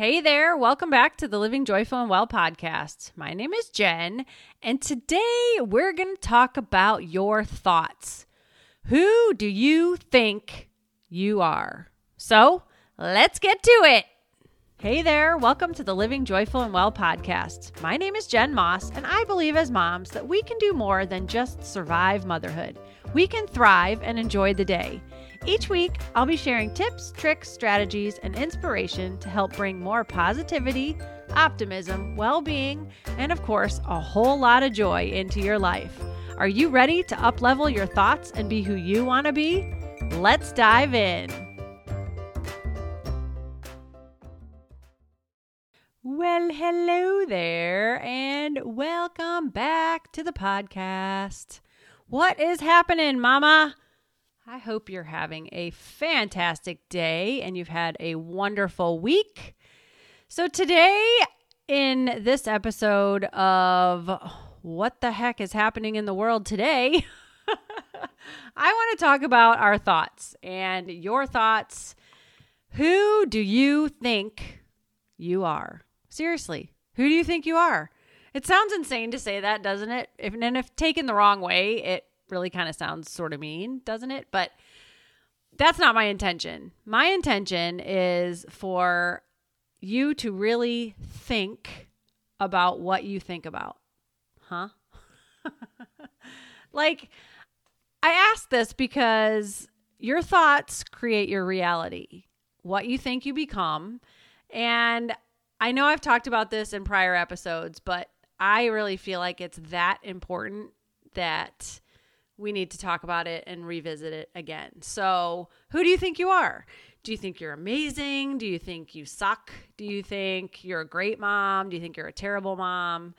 Hey there, welcome back to the Living Joyful and Well podcast. My name is Jen, and today we're going to talk about your thoughts. Who do you think you are? So let's get to it. Hey there, welcome to the Living Joyful and Well podcast. My name is Jen Moss, and I believe as moms that we can do more than just survive motherhood. We can thrive and enjoy the day. Each week, I'll be sharing tips, tricks, strategies, and inspiration to help bring more positivity, optimism, well being, and of course, a whole lot of joy into your life. Are you ready to uplevel your thoughts and be who you want to be? Let's dive in. Well, hello there, and welcome back to the podcast. What is happening, Mama? I hope you're having a fantastic day and you've had a wonderful week. So, today, in this episode of What the Heck is Happening in the World Today, I want to talk about our thoughts and your thoughts. Who do you think you are? Seriously, who do you think you are? It sounds insane to say that, doesn't it? If, and if taken the wrong way, it really kind of sounds sort of mean, doesn't it? But that's not my intention. My intention is for you to really think about what you think about. Huh? like, I ask this because your thoughts create your reality, what you think you become. And I know I've talked about this in prior episodes, but I really feel like it's that important that we need to talk about it and revisit it again. So, who do you think you are? Do you think you're amazing? Do you think you suck? Do you think you're a great mom? Do you think you're a terrible mom?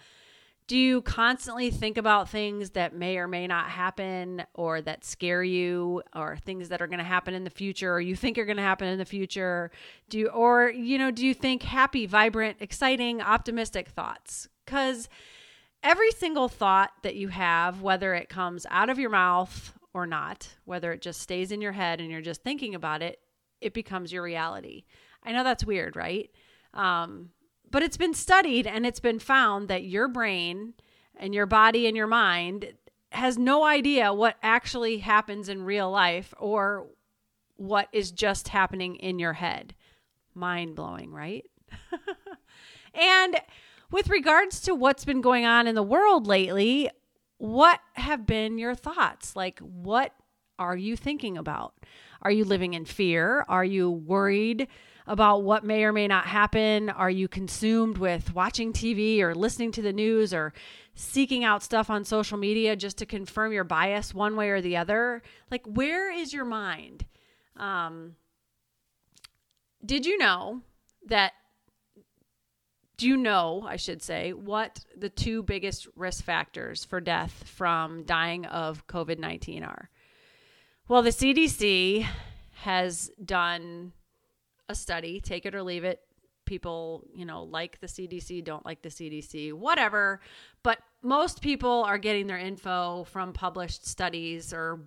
Do you constantly think about things that may or may not happen or that scare you or things that are going to happen in the future or you think are going to happen in the future? Do you or you know, do you think happy, vibrant, exciting, optimistic thoughts? Cuz every single thought that you have, whether it comes out of your mouth or not, whether it just stays in your head and you're just thinking about it, it becomes your reality. I know that's weird, right? Um, but it's been studied and it's been found that your brain and your body and your mind has no idea what actually happens in real life or what is just happening in your head. Mind blowing, right? and with regards to what's been going on in the world lately, what have been your thoughts? Like, what are you thinking about? Are you living in fear? Are you worried about what may or may not happen? Are you consumed with watching TV or listening to the news or seeking out stuff on social media just to confirm your bias one way or the other? Like, where is your mind? Um, did you know that do you know, I should say, what the two biggest risk factors for death from dying of COVID 19 are? Well, the CDC has done a study, take it or leave it. People, you know, like the CDC, don't like the CDC, whatever. But most people are getting their info from published studies or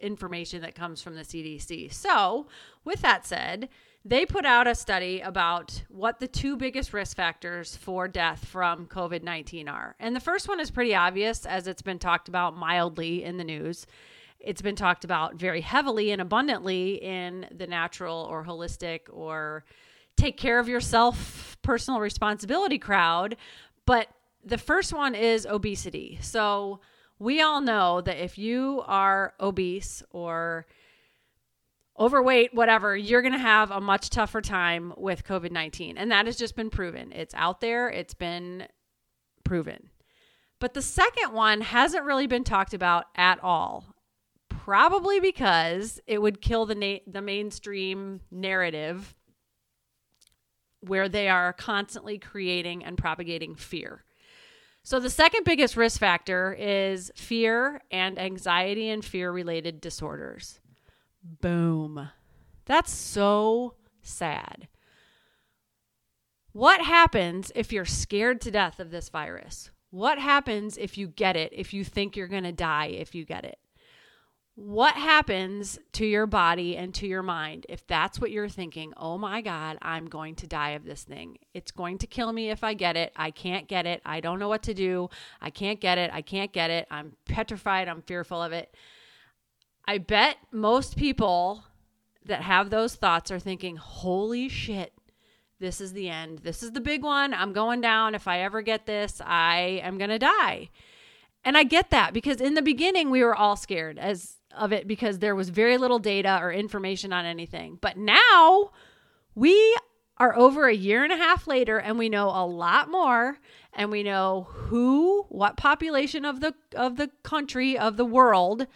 information that comes from the CDC. So, with that said, they put out a study about what the two biggest risk factors for death from COVID 19 are. And the first one is pretty obvious as it's been talked about mildly in the news. It's been talked about very heavily and abundantly in the natural or holistic or take care of yourself personal responsibility crowd. But the first one is obesity. So we all know that if you are obese or overweight, whatever, you're going to have a much tougher time with COVID 19. And that has just been proven. It's out there, it's been proven. But the second one hasn't really been talked about at all. Probably because it would kill the na- the mainstream narrative where they are constantly creating and propagating fear. So the second biggest risk factor is fear and anxiety and fear related disorders. Boom. That's so sad. What happens if you're scared to death of this virus? What happens if you get it, if you think you're going to die if you get it? what happens to your body and to your mind if that's what you're thinking? Oh my God, I'm going to die of this thing. It's going to kill me if I get it. I can't get it. I don't know what to do. I can't get it. I can't get it. I'm petrified. I'm fearful of it. I bet most people that have those thoughts are thinking, holy shit, this is the end. This is the big one. I'm going down. If I ever get this, I am going to die. And I get that because in the beginning we were all scared as of it because there was very little data or information on anything. But now we are over a year and a half later and we know a lot more and we know who what population of the of the country of the world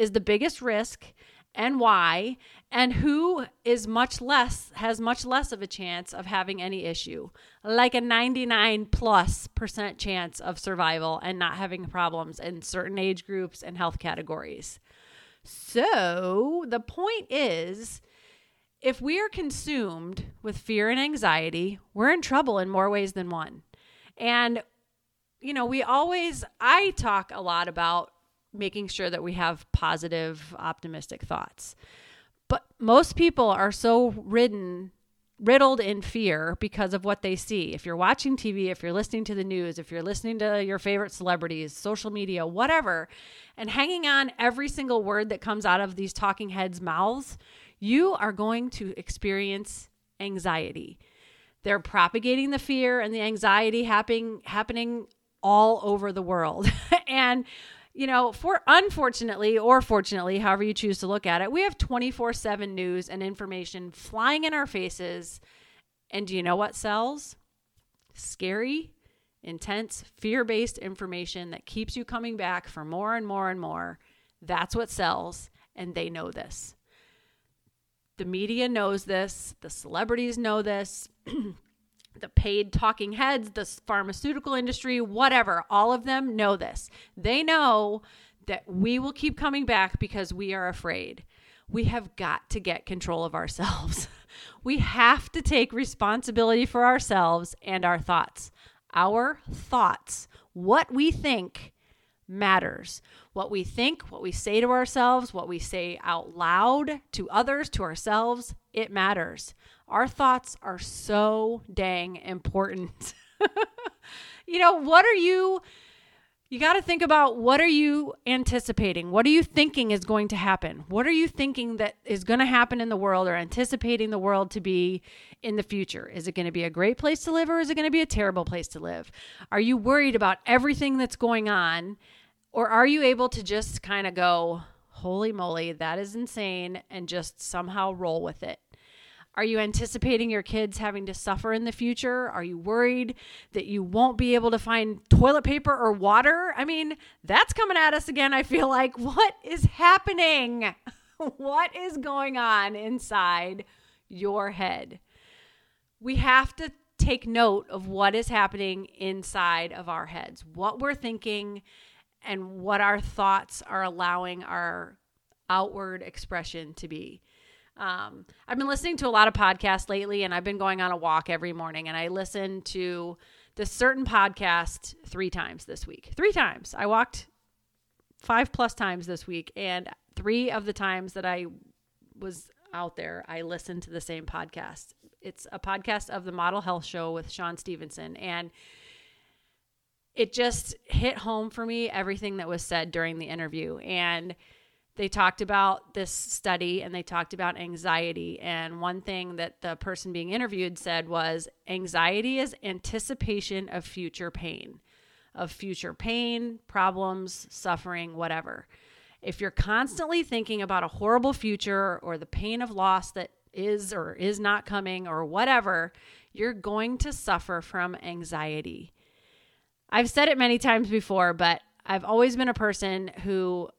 is the biggest risk and why and who is much less has much less of a chance of having any issue like a 99 plus percent chance of survival and not having problems in certain age groups and health categories so the point is if we are consumed with fear and anxiety, we're in trouble in more ways than one. And, you know, we always, I talk a lot about making sure that we have positive, optimistic thoughts. But most people are so ridden riddled in fear because of what they see. If you're watching TV, if you're listening to the news, if you're listening to your favorite celebrities, social media, whatever, and hanging on every single word that comes out of these talking heads' mouths, you are going to experience anxiety. They're propagating the fear and the anxiety happening happening all over the world. and you know, for unfortunately or fortunately, however you choose to look at it, we have 24 7 news and information flying in our faces. And do you know what sells? Scary, intense, fear based information that keeps you coming back for more and more and more. That's what sells. And they know this. The media knows this. The celebrities know this. the paid talking heads, the pharmaceutical industry, whatever, all of them know this. They know that we will keep coming back because we are afraid. We have got to get control of ourselves. we have to take responsibility for ourselves and our thoughts. Our thoughts, what we think, matters. What we think, what we say to ourselves, what we say out loud to others, to ourselves, it matters. Our thoughts are so dang important. you know, what are you you got to think about what are you anticipating? What are you thinking is going to happen? What are you thinking that is going to happen in the world or anticipating the world to be in the future? Is it going to be a great place to live or is it going to be a terrible place to live? Are you worried about everything that's going on or are you able to just kind of go, "Holy moly, that is insane," and just somehow roll with it? Are you anticipating your kids having to suffer in the future? Are you worried that you won't be able to find toilet paper or water? I mean, that's coming at us again. I feel like, what is happening? what is going on inside your head? We have to take note of what is happening inside of our heads, what we're thinking, and what our thoughts are allowing our outward expression to be. Um, I've been listening to a lot of podcasts lately, and I've been going on a walk every morning, and I listen to this certain podcast three times this week. Three times. I walked five plus times this week, and three of the times that I was out there, I listened to the same podcast. It's a podcast of the Model Health Show with Shawn Stevenson, and it just hit home for me everything that was said during the interview. And they talked about this study and they talked about anxiety. And one thing that the person being interviewed said was anxiety is anticipation of future pain, of future pain, problems, suffering, whatever. If you're constantly thinking about a horrible future or the pain of loss that is or is not coming or whatever, you're going to suffer from anxiety. I've said it many times before, but I've always been a person who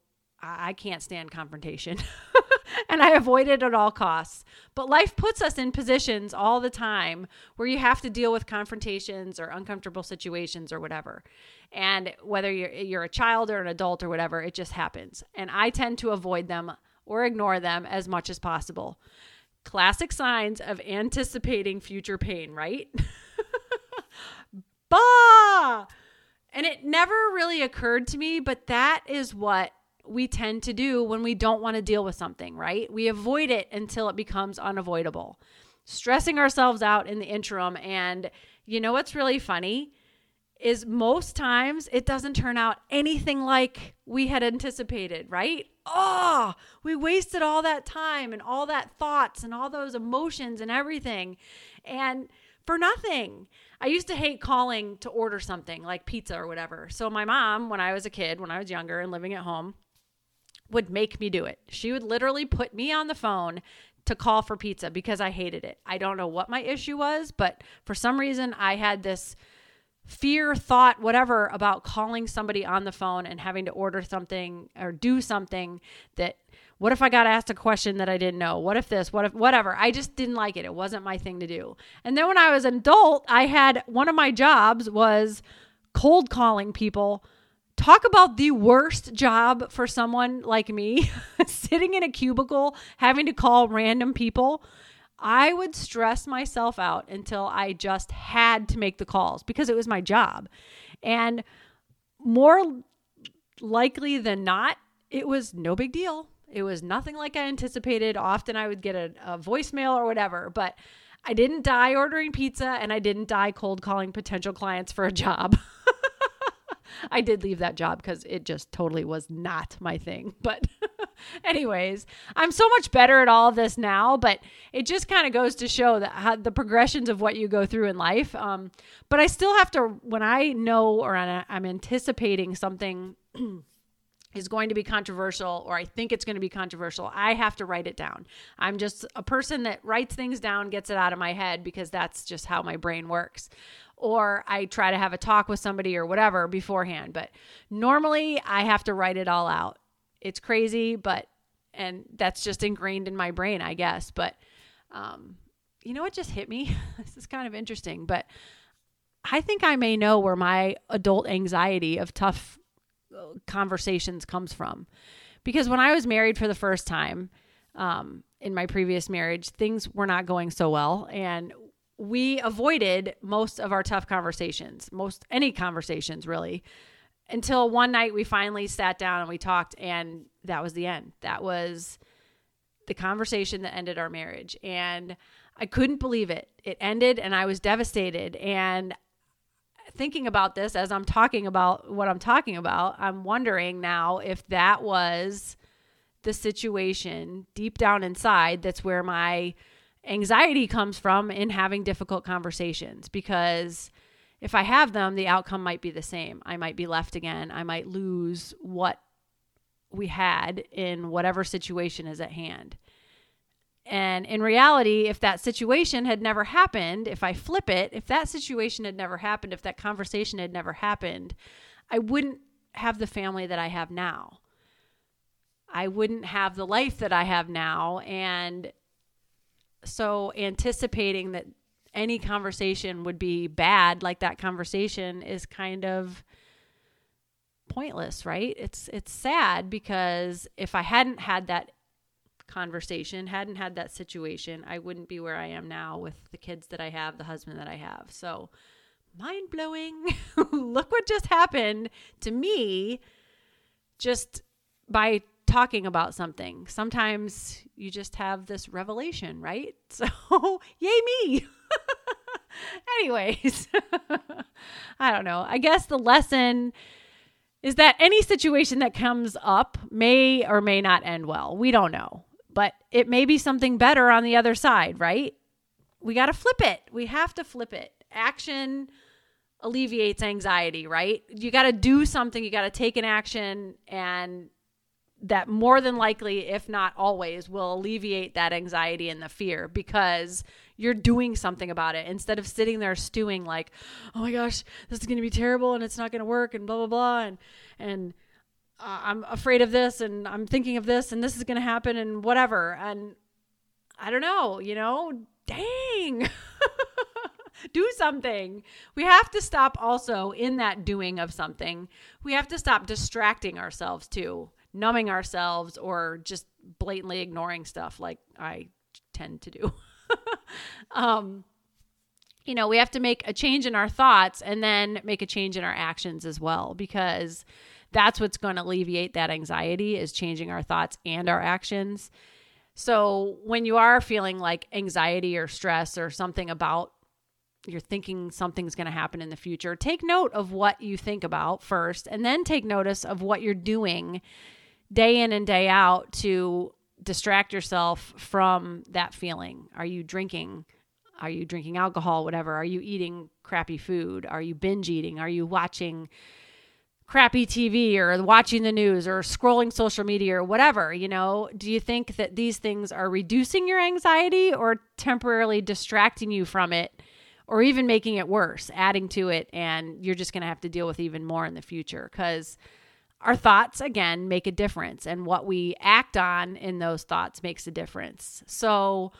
I can't stand confrontation and I avoid it at all costs. But life puts us in positions all the time where you have to deal with confrontations or uncomfortable situations or whatever. And whether you're, you're a child or an adult or whatever, it just happens. And I tend to avoid them or ignore them as much as possible. Classic signs of anticipating future pain, right? bah! And it never really occurred to me, but that is what we tend to do when we don't want to deal with something, right? We avoid it until it becomes unavoidable, stressing ourselves out in the interim. And you know what's really funny? Is most times it doesn't turn out anything like we had anticipated, right? Oh, we wasted all that time and all that thoughts and all those emotions and everything. And for nothing. I used to hate calling to order something like pizza or whatever. So my mom, when I was a kid, when I was younger and living at home, would make me do it. She would literally put me on the phone to call for pizza because I hated it. I don't know what my issue was, but for some reason I had this fear, thought, whatever about calling somebody on the phone and having to order something or do something that what if I got asked a question that I didn't know? What if this? What if whatever? I just didn't like it. It wasn't my thing to do. And then when I was an adult, I had one of my jobs was cold calling people Talk about the worst job for someone like me, sitting in a cubicle, having to call random people. I would stress myself out until I just had to make the calls because it was my job. And more likely than not, it was no big deal. It was nothing like I anticipated. Often I would get a, a voicemail or whatever, but I didn't die ordering pizza and I didn't die cold calling potential clients for a job. I did leave that job because it just totally was not my thing. But, anyways, I'm so much better at all of this now. But it just kind of goes to show that how, the progressions of what you go through in life. Um, but I still have to, when I know or I'm anticipating something. is going to be controversial or I think it's going to be controversial, I have to write it down. I'm just a person that writes things down, gets it out of my head because that's just how my brain works or I try to have a talk with somebody or whatever beforehand. But normally I have to write it all out. It's crazy, but, and that's just ingrained in my brain, I guess. But, um, you know what just hit me? this is kind of interesting, but I think I may know where my adult anxiety of tough conversations comes from. Because when I was married for the first time, um, in my previous marriage, things were not going so well. And we avoided most of our tough conversations, most any conversations really, until one night we finally sat down and we talked, and that was the end. That was the conversation that ended our marriage. And I couldn't believe it. It ended, and I was devastated. And thinking about this as I'm talking about what I'm talking about, I'm wondering now if that was the situation deep down inside that's where my anxiety comes from in having difficult conversations because if I have them, the outcome might be the same. I might be left again. I might lose what we had in whatever situation is at hand. And in reality, if that situation had never happened, if I flip it, if that situation had never happened, if that conversation had never happened, I wouldn't have the family that I have now. I wouldn't have the life that I have now. And so anticipating that any conversation would be bad like that conversation is kind of pointless right it's it's sad because if i hadn't had that conversation hadn't had that situation i wouldn't be where i am now with the kids that i have the husband that i have so mind blowing look what just happened to me just by talking about something. Sometimes you just have this revelation, right? So, yay me. Anyways, I don't know. I guess the lesson is that any situation that comes up may or may not end well. We don't know, but it may be something better on the other side, right? We got to flip it. We have to flip it. Action alleviates anxiety, right? You got to do something, you got to take an action and that more than likely, if not always, will alleviate that anxiety and the fear because you're doing something about it instead of sitting there stewing like, oh my gosh, this is going to be terrible and it's not going to work and blah blah blah and and uh, I'm afraid of this and I'm thinking of this and this is going to happen and whatever and I don't know, you know, dang. do something. We have to stop also in that doing of something. We have to stop distracting ourselves too numbing ourselves or just blatantly ignoring stuff like I tend to do. um, you know, we have to make a change in our thoughts and then make a change in our actions as well because that's what's going to alleviate that anxiety is changing our thoughts and our actions. So when you are feeling like anxiety or stress or something about you're thinking something's going to happen in the future, take note of what you think about first and then take notice of what you're doing day in and day out to distract yourself from that feeling. Are you drinking? Are you drinking alcohol, whatever? Are you eating crappy food? Are you binge eating? Are you watching crappy TV or watching the news or scrolling social media or whatever, you know, do you think that these things are reducing your anxiety or temporarily distracting you from it or even making it worse, adding to it and you're just going to have to deal with even more in the future cuz our thoughts again make a difference and what we act on in those thoughts makes a difference. So,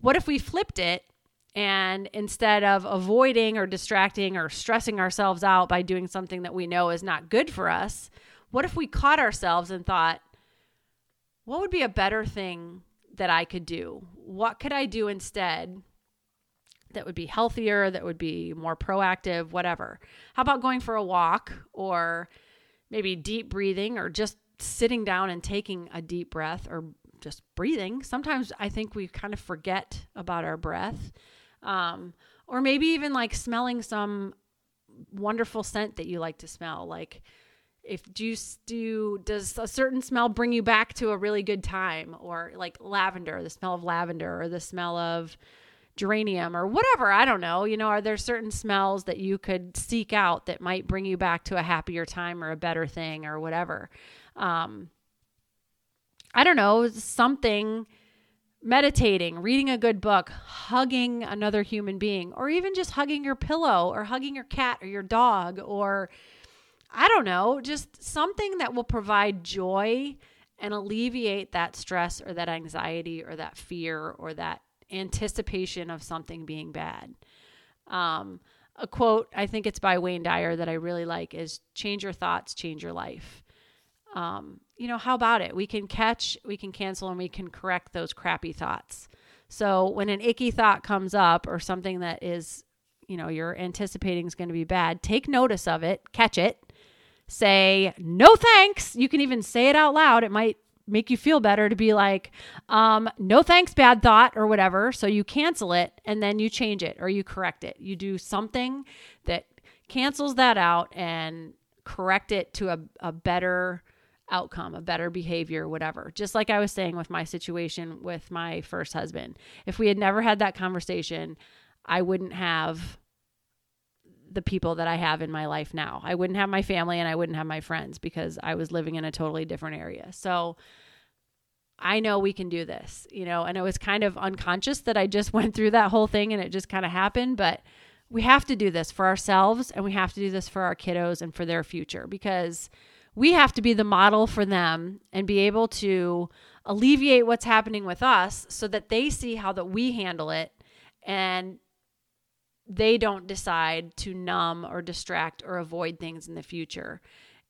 what if we flipped it and instead of avoiding or distracting or stressing ourselves out by doing something that we know is not good for us, what if we caught ourselves and thought, what would be a better thing that I could do? What could I do instead that would be healthier, that would be more proactive, whatever? How about going for a walk or maybe deep breathing or just sitting down and taking a deep breath or just breathing? Sometimes I think we kind of forget about our breath um, or maybe even like smelling some wonderful scent that you like to smell. Like if do do does a certain smell bring you back to a really good time or like lavender, the smell of lavender or the smell of geranium or whatever. I don't know. You know, are there certain smells that you could seek out that might bring you back to a happier time or a better thing or whatever? Um, I don't know, something meditating, reading a good book, hugging another human being, or even just hugging your pillow or hugging your cat or your dog, or I don't know, just something that will provide joy and alleviate that stress or that anxiety or that fear or that anticipation of something being bad. Um, a quote, I think it's by Wayne Dyer that I really like is change your thoughts, change your life. Um, you know, how about it? We can catch, we can cancel, and we can correct those crappy thoughts. So when an icky thought comes up or something that is, you know, you're anticipating is going to be bad, take notice of it, catch it, say, no thanks. You can even say it out loud. It might make you feel better to be like, um, no thanks, bad thought, or whatever. So you cancel it and then you change it or you correct it. You do something that cancels that out and correct it to a, a better outcome, a better behavior, whatever. Just like I was saying with my situation with my first husband. If we had never had that conversation, I wouldn't have the people that I have in my life now. I wouldn't have my family and I wouldn't have my friends because I was living in a totally different area. So I know we can do this, you know, and it was kind of unconscious that I just went through that whole thing and it just kind of happened, but we have to do this for ourselves and we have to do this for our kiddos and for their future because we have to be the model for them and be able to alleviate what's happening with us so that they see how that we handle it and they don't decide to numb or distract or avoid things in the future.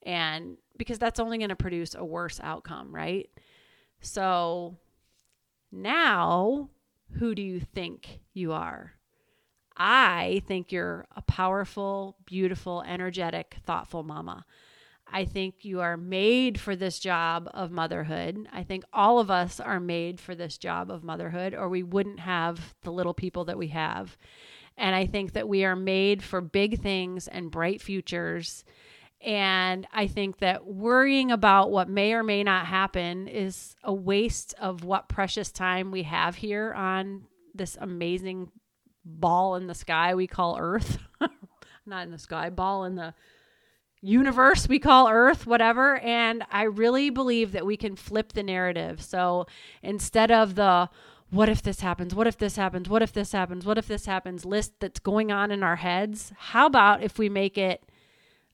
And because that's only going to produce a worse outcome right? So now who do you think you are? I think you're a powerful beautiful energetic thoughtful mama I think you are made for this job of motherhood. I think all of us are made for this job of motherhood, or we wouldn't have the little people that we have. And I think that we are made for big things and bright futures. And I think that worrying about what may or may not happen is a waste of what precious time we have here on this amazing ball in the sky we call Earth. not in the sky, ball in the universe we call Earth, whatever. And I really believe that we can flip the narrative. So instead of the what if this happens? What if this happens? What if this happens? What if this happens list that's going on in our heads? How about if we make it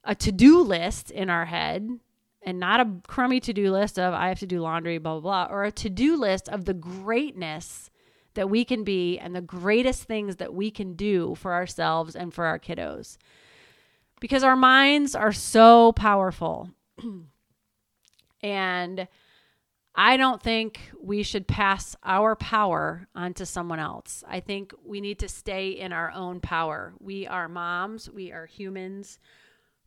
a to do list in our head and not a crummy to do list of I have to do laundry, blah, blah, blah, or a to do list of the greatness that we can be and the greatest things that we can do for ourselves and for our kiddos because our minds are so powerful. and I don't think we should pass our power onto someone else. I think we need to stay in our own power. We are moms, we are humans.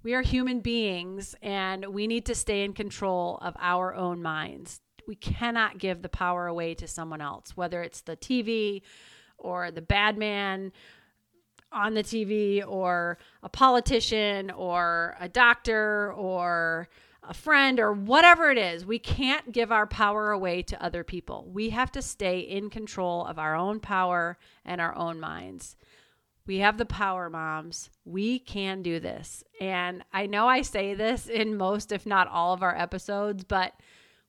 We are human beings and we need to stay in control of our own minds. We cannot give the power away to someone else, whether it's the TV or the bad man on the TV or a politician or a doctor or a friend or whatever it is. We can't give our power away to other people. We have to stay in control of our own power and our own minds. We have the power, moms. We can do this. And I know I say this in most, if not all, of our episodes, but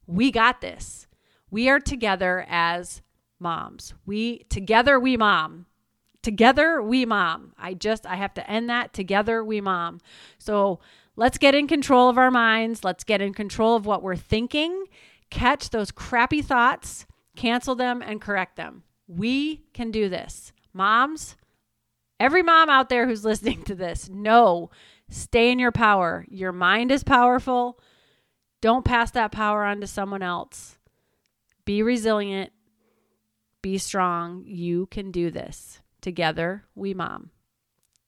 we got this. We are together as moms. We together we mom. Together we mom. I just I have to end that together we mom. So let's get in control of our minds. Let's get in control of what we're thinking. Catch those crappy thoughts, cancel them and correct them. We can do this. Moms, every mom out there who's listening to this, know stay in your power. Your mind is powerful. Don't pass that power on to someone else. Be resilient. Be strong. You can do this. Together, we mom.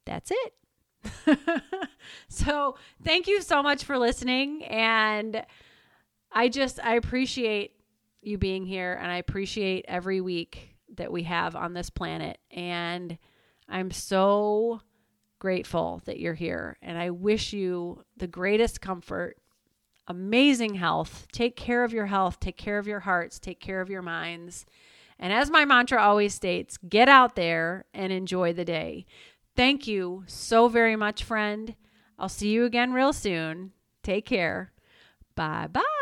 That's it. so, thank you so much for listening. And I just, I appreciate you being here and I appreciate every week that we have on this planet. And I'm so grateful that you're here. And I wish you the greatest comfort, amazing health. Take care of your health, take care of your hearts, take care of your minds. And as my mantra always states, get out there and enjoy the day. Thank you so very much, friend. I'll see you again real soon. Take care. Bye bye.